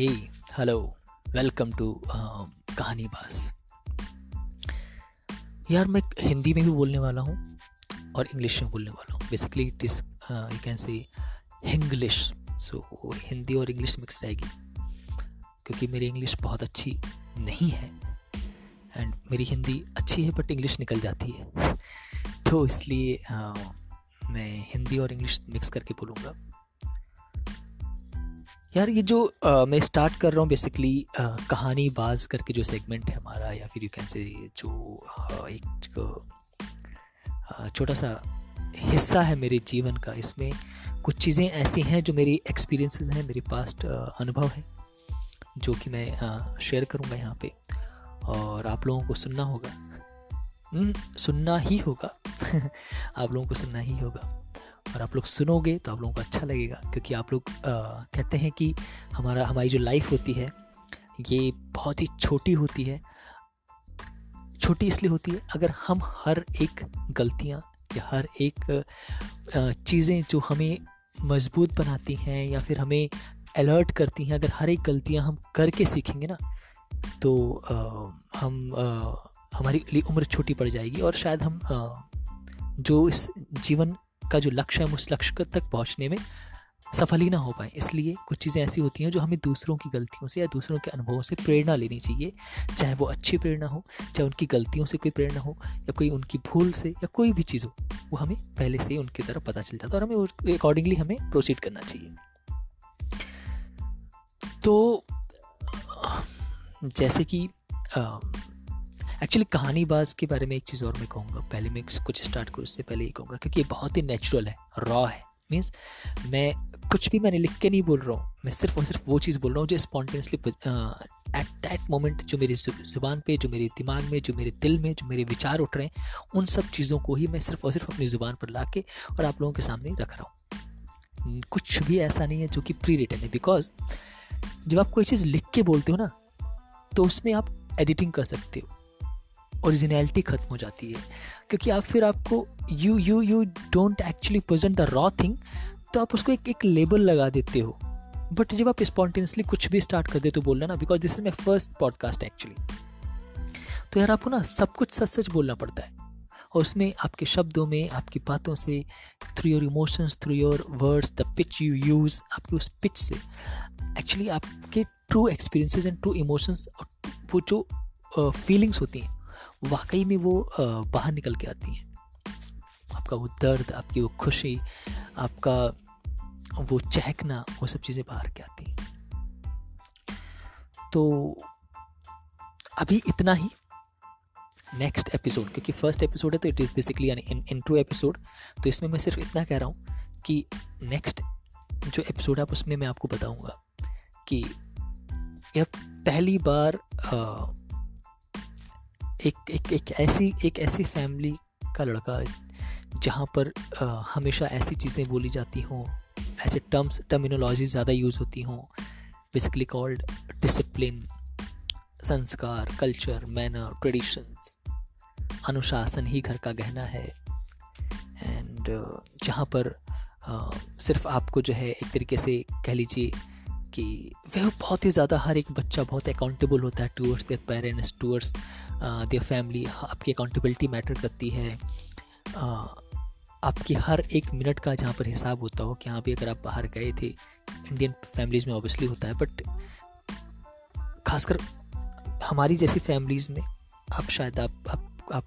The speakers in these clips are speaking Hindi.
हे हेलो वेलकम टू कहानी बास यार मैं हिंदी में भी बोलने वाला हूँ और इंग्लिश में बोलने वाला हूँ. Basically it is you can say Hinglish so Hindi और इंग्लिश मिक्स रहेगी. क्योंकि मेरी इंग्लिश बहुत अच्छी नहीं है एंड मेरी हिंदी अच्छी है बट इंग्लिश निकल जाती है. तो इसलिए uh, मैं हिंदी और इंग्लिश मिक्स करके बोलूँगा. यार ये जो आ, मैं स्टार्ट कर रहा हूँ बेसिकली कहानी बाज करके जो सेगमेंट है हमारा या फिर यू कैन से जो आ, एक छोटा सा हिस्सा है मेरे जीवन का इसमें कुछ चीज़ें ऐसी हैं जो मेरी एक्सपीरियंसेस हैं मेरे पास्ट अनुभव हैं जो कि मैं शेयर करूँगा यहाँ पे और आप लोगों को सुनना होगा। हम्म, सुनना ही होगा। आप लोगों को सुनना ही होगा। और आप लोग सुनोगे तो आप लोगों को अच्छा लगेगा क्योंकि आप लोग कहते हैं कि हमारा हमारी जो लाइफ होती है ये बहुत ही छोटी होती है। छोटी इसलिए होती है अगर हम हर एक गलतियाँ या हर एक चीज़ें जो हमें मज़बूत बनाती हैं या फिर हमें अलर्ट करती हैं अगर हर एक गलतियाँ हम करके सीखेंगे ना तो आ, हम आ, हमारी उम्र छोटी पड़ जाएगी और शायद हम आ, जो इस जीवन का जो लक्ष्य है उस लक्ष्य तक पहुँचने में सफल ही ना हो पाए। इसलिए कुछ चीज़ें ऐसी होती हैं जो हमें दूसरों की गलतियों से या दूसरों के अनुभवों से प्रेरणा लेनी चाहिए। चाहे वो अच्छी प्रेरणा हो, चाहे उनकी गलतियों से कोई प्रेरणा हो, या कोई उनकी भूल से, या कोई भी चीज़ हो, वो हमें पहले से ही उनकी तरफ़ पता चल जाता है और हमें अकॉर्डिंगली हमें प्रोसीड करना चाहिए। तो जैसे कि एक्चुअली कहानीबाज के बारे में एक चीज़ और मैं कहूँगा। पहले मैं कुछ स्टार्ट करूँ उससे पहले ये कहूँगा क्योंकि ये बहुत ही नेचुरल है रॉ है। मीन्स मैं कुछ भी मैंने लिख के नहीं बोल रहा हूँ, मैं सिर्फ़ और सिर्फ़ वो चीज़ बोल रहा हूँ जो स्पॉन्टेनियसली एट दैट मोमेंट जो मेरी ज़ुबान पे, जो मेरे दिमाग में, जो मेरे दिल में, जो मेरे विचार उठ रहे हैं, उन सब चीज़ों को ही मैं सिर्फ़ और सिर्फ़ अपनी ज़ुबान पर ला के और आप लोगों के सामने रख रहा हूँ। कुछ भी ऐसा नहीं है जो कि प्री रिटर्न है। बिकॉज़ जब आप कोई चीज़ लिख के बोलते हो ना तो उसमें आप एडिटिंग कर सकते हो। ओरिजिनलिटी ख़त्म हो जाती है। क्योंकि आप फिर आपको you you you don't actually present the raw thing तो आप उसको एक एक लेबल लगा देते हो। बट जब आप स्पॉन्टेनियसली कुछ भी स्टार्ट कर दे तो बोलना ना because this is my first podcast actually तो यार आपको ना सब कुछ सच सच बोलना पड़ता है। और उसमें आपके शब्दों में, आपकी बातों से through your emotions through your words the pitch you use आपकी उस पिच से एक्चुअली आपके true experiences and true emotions और वो जो फीलिंग्स होती हैं वाकई में वो बाहर निकल के आती हैं। आपका वो दर्द आपकी वो खुशी आपका वो चहकना वो सब चीज़ें बाहर के आती हैं। तो अभी इतना ही। नेक्स्ट एपिसोड क्योंकि फ़र्स्ट एपिसोड है तो इट इज़ बेसिकली यानी इंट्रो एपिसोड तो इसमें मैं सिर्फ़ इतना कह रहा हूँ कि नेक्स्ट जो एपिसोड है उसमें मैं आपको बताऊँगा कि यह पहली बार आ, एक एक एक ऐसी एक ऐसी फैमिली का लड़का जहाँ पर आ, हमेशा ऐसी चीज़ें बोली जाती हों ऐसे टर्म्स टर्मिनोलॉजी ज़्यादा यूज़ होती हों बेसिकली कॉल्ड डिसिप्लिन संस्कार कल्चर मैनर ट्रेडिशंस अनुशासन ही घर का गहना है। एंड जहाँ पर आ, सिर्फ़ आपको जो है एक तरीके से कह लीजिए कि वह बहुत ही ज़्यादा हर एक बच्चा बहुत अकाउंटेबल होता है towards their parents towards their family आपकी अकाउंटेबिलिटी मैटर करती है। Uh, आपकी हर एक मिनट का जहाँ पर हिसाब होता हो कि हाँ भी अगर आप बाहर गए थे इंडियन फैमिलीज़ में ऑब्वियसली होता है बट खासकर हमारी जैसी फैमिलीज़ में आप शायद आप आप आप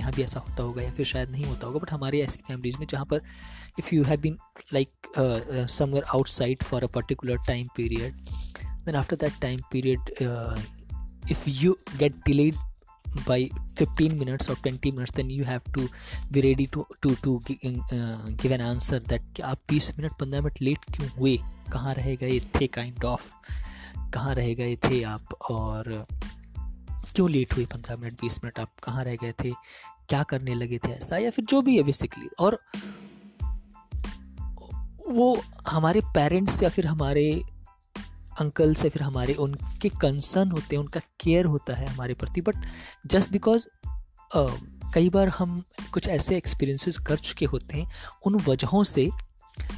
यहाँ भी ऐसा होता होगा या फिर शायद नहीं होता होगा बट हमारी ऐसी फैमिलीज़ में जहाँ पर if you have been like somewhere outside for a particular time period then after that time period if you get delayed by 15 minutes or 20 minutes then have to be ready to to to uh, give an answer that कि आप 20 मिनट 15 मिनट लेट क्यों हुए? कहाँ रह गए थे काइंड ऑफ़ कहाँ रह गए थे आप? और क्यों लेट हुई? पंद्रह मिनट, बीस मिनट आप कहाँ रह गए थे? क्या करने लगे थे ऐसा? या फिर जो भी है बेसिकली और वो हमारे पेरेंट्स या फिर हमारे अंकल से फिर हमारे उनके कंसर्न होते हैं, उनका केयर होता है हमारे प्रति। बट जस्ट बिकॉज़ कई बार हम कुछ ऐसे एक्सपीरियंसेस कर चुके होते हैं, उन वजहों से,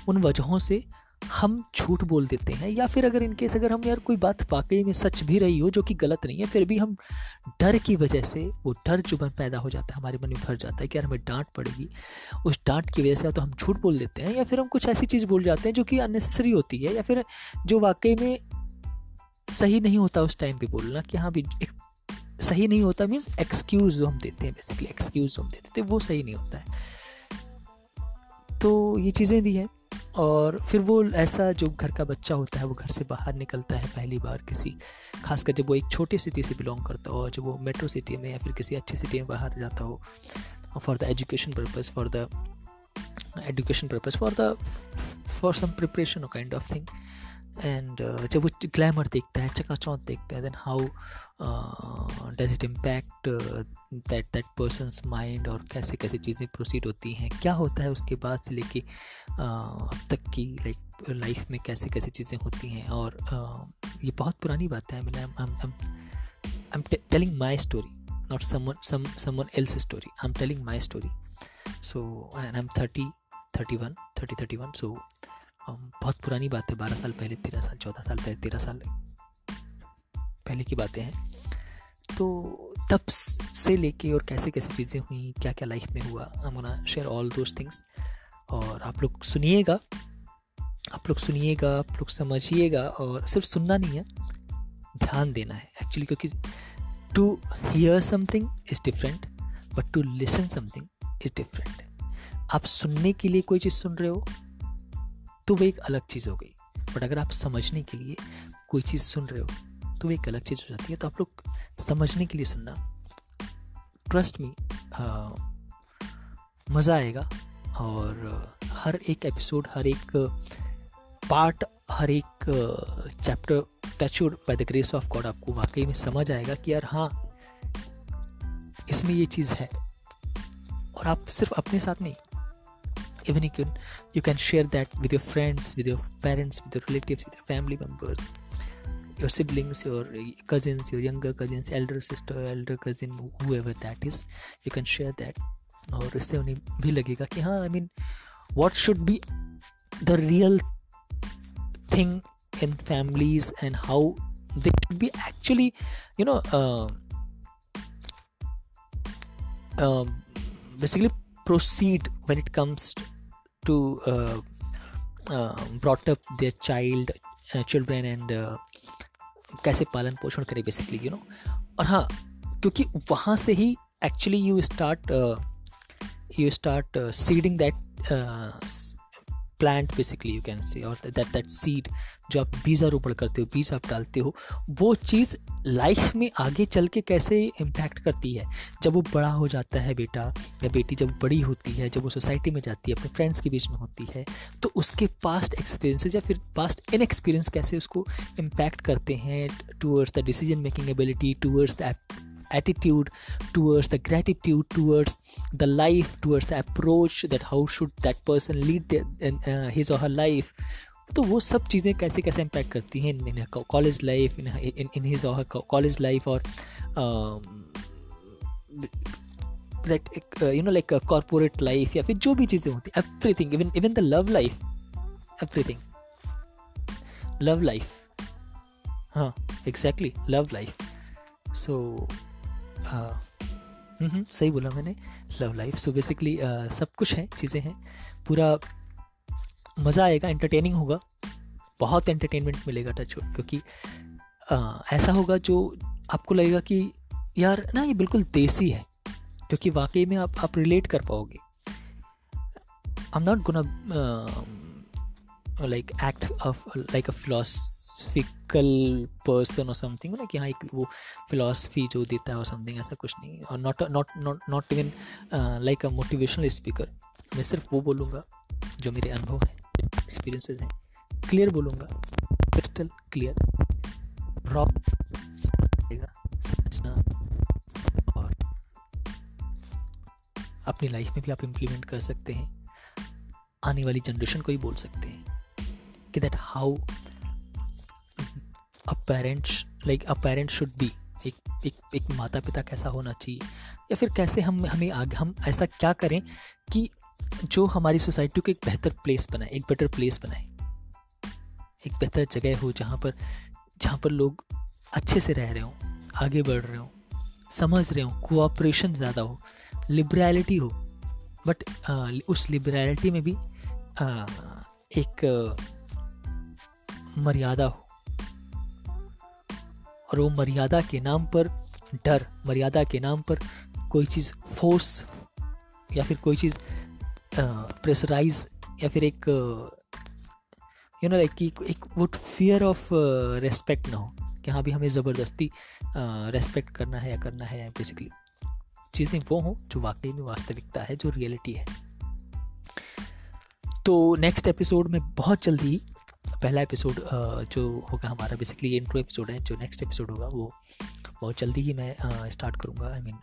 उन वजहों से हम झूठ बोल देते हैं, या फिर अगर इनकेस अगर हम यार कोई बात वाकई में सच भी रही हो जो कि गलत नहीं है, फिर भी हम डर की वजह से वो डर जो पैदा हो जाता है, हमारे मन में भर जाता है कि यार हमें डांट पड़ेगी। उस डांट की वजह से तो हम झूठ बोल देते हैं, या फिर हम कुछ ऐसी चीज़ बोल जाते हैं जो कि अननेसेसरी होती है, या फिर जो वाकई में सही नहीं होता उस टाइम पे बोलना कि हाँ भी एक सही नहीं होता मीन्स एक्सक्यूज जो हम देते हैं बेसिकली एक्सक्यूज जो हम देते थे वो सही नहीं होता है। तो ये चीज़ें भी हैं। और फिर वो ऐसा जो घर का बच्चा होता है, वो घर से बाहर निकलता है पहली बार किसी, खासकर जब वो एक छोटे सिटी से बिलोंग करता हो, जब वो मेट्रो सिटी में या फिर किसी अच्छी सिटी में बाहर जाता हो for the education purpose for the education purpose for the for some preparation kind of thing and जब वो ग्लैमर देखता है चकाचौंध देखता है then how does it impact that that person's mind और कैसे कैसे चीज़ें प्रोसीड होती हैं क्या होता है उसके बाद से लेके uh, अब तक की लाइक लाइफ में कैसे कैसे चीज़ें होती हैं और uh, ये बहुत पुरानी बात है। मैंने I am telling my story not someone else story I am telling my story so I am thirty thirty one thirty thirty one so बहुत पुरानी बात है, बारह साल पहले, तेरह साल, चौदह साल पहले, तेरह साल पहले की बातें हैं। तो तब से लेके और कैसे कैसे चीज़ें हुई क्या क्या लाइफ में हुआ gonna share all those things और आप लोग सुनिएगा, आप लोग सुनिएगा, आप लोग समझिएगा और सिर्फ़ सुनना नहीं है, ध्यान देना है। एक्चुअली क्योंकि to hear something is different but to listen something is different आप सुनने के लिए कोई चीज़ सुन रहे हो तो वो एक अलग चीज़ हो गई। बट अगर आप समझने के लिए कोई चीज़ सुन रहे हो तो वो एक अलग चीज़ हो जाती है। तो आप लोग समझने के लिए सुनना। ट्रस्ट मी मज़ा आएगा और हर एक एपिसोड हर एक पार्ट हर एक chapter touchwood by the grace of God आपको वाकई में समझ आएगा कि यार हाँ इसमें ये चीज़ है। और आप सिर्फ़ अपने साथ नहीं even you can you can share that with your friends with your parents with your relatives with your family members your siblings your cousins your younger cousins elder sister elder cousin whoever that is you can share that और इससे उन्हें भी लगेगा कि हाँ I mean what should be the real thing in families and how they should be actually you know uh, uh, basically proceed when it comes to uh, uh, brought up their child uh, children and uh, कैसे पालन पोषण करें बेसिकली यू नो और हाँ क्योंकि वहाँ से ही actually you start you start seeding that plant basically you can say और दैट दैट सीड जो आप बीजारोपण करते हो, बीज आप डालते हो, वो चीज़ लाइफ में आगे चल के कैसे इम्पैक्ट करती है? जब वो बड़ा हो जाता है बेटा, या बेटी जब बड़ी होती है, जब वो सोसाइटी में जाती है, अपने फ्रेंड्स के बीच में होती है तो उसके पास्ट एक्सपीरियंसेस या फिर पास्ट इन एक्सपीरियंस कैसे उसको इम्पैक्ट करते हैं towards the decision making ability towards the attitude towards the gratitude towards the life towards the approach that how should that person lead the, uh, his or her life. तो वो सब चीज़ें कैसे कैसे इम्पैक्ट करती हैं in college life in in his और कॉलेज लाइफ और that you know like corporate life या फिर जो भी चीज़ें होती everything even even the love life everything love life हाँ एग्जैक्टली लव लाइफ सो हाँ सही बोला मैंने। लव लाइफ सो बेसिकली सब कुछ है चीज़ें हैं। पूरा मज़ा आएगा एंटरटेनिंग होगा। बहुत एंटरटेनमेंट मिलेगा टच क्योंकि आ, ऐसा होगा जो आपको लगेगा कि यार ना ये बिल्कुल देसी है क्योंकि वाकई में आप आप रिलेट कर पाओगे। I am not gonna like act of like a philosophical person और समथिंग ना कि हाँ एक वो फिलोसफी जो देता है और समथिंग ऐसा कुछ नहीं। और not not not not even like a motivational speaker मैं सिर्फ़ वो बोलूँगा जो मेरे अनुभव हैं एक्सपीरियंसेस हैं। क्लियर बोलूँगा। क्रिस्टल क्लियर समझना। और अपनी लाइफ में भी आप इम्प्लीमेंट कर सकते हैं। आने वाली जनरेशन को ही बोल सकते हैं। कि that how a parents like a parent should be एक एक एक माता पिता कैसा होना चाहिए? या फिर कैसे हम हमें आगे हम ऐसा क्या करें कि जो हमारी सोसाइटी को एक बेहतर प्लेस बनाए एक बेटर प्लेस बनाए। एक बेहतर जगह हो जहाँ पर जहाँ पर लोग अच्छे से रह रहे हों आगे बढ़ रहे हों समझ रहे हों कोऑपरेशन ज़्यादा हो लिबरलिटी हो। बट उस लिबरलिटी में भी आ, एक मर्यादा हो। और वो मर्यादा के नाम पर डर, मर्यादा के नाम पर कोई चीज़ फोर्स या फिर कोई चीज़ प्रेशराइज या फिर एक यू नो लाइक एक वो फियर ऑफ़ रेस्पेक्ट ना हो कि हाँ भी हमें ज़बरदस्ती रेस्पेक्ट करना है या करना है बेसिकली चीज़ें वो हों जो वाकई में वास्तविकता है, जो रियलिटी है। तो नेक्स्ट एपिसोड में बहुत जल्दी पहला एपिसोड जो होगा हमारा बेसिकली ये इंट्रो एपिसोड है, जो नेक्स्ट एपिसोड होगा, वो बहुत जल्दी ही मैं स्टार्ट करूँगा. I mean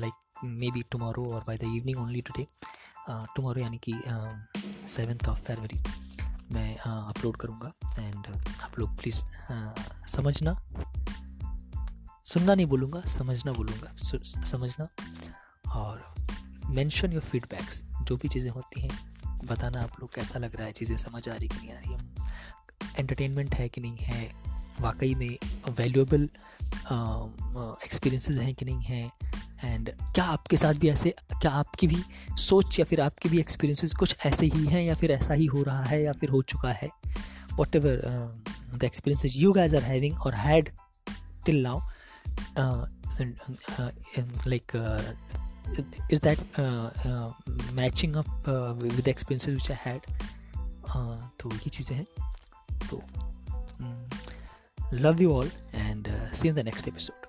like maybe tomorrow और by the evening only today tomorrow यानी कि सेवन्थ ऑफ़ फरवरी मैं अपलोड करूँगा. एंड आप लोग प्लीज़ समझना, सुनना नहीं बोलूँगा, समझना बोलूँगा. समझना और मेंशन योर फीडबैक्स जो भी चीज़ें होती हैं, बताना आप लोग कैसा लग रहा है, चीज़ें समझ आ रही कि नहीं आ रही हम एंटरटेनमेंट है कि नहीं है? वाकई में वैल्यूएबल एक्सपीरियंसेस हैं कि नहीं हैं? एंड क्या आपके साथ भी ऐसे क्या आपकी भी सोच या फिर आपके भी एक्सपीरियंसेस कुछ ऐसे ही हैं या फिर ऐसा ही हो रहा है या फिर हो चुका है? Whatever the experiences you guys are having और had till now like matching up uh, with the experiences which I had? तो ये चीज़ें हैं। Mm. Love you all and uh, see you in the next episode.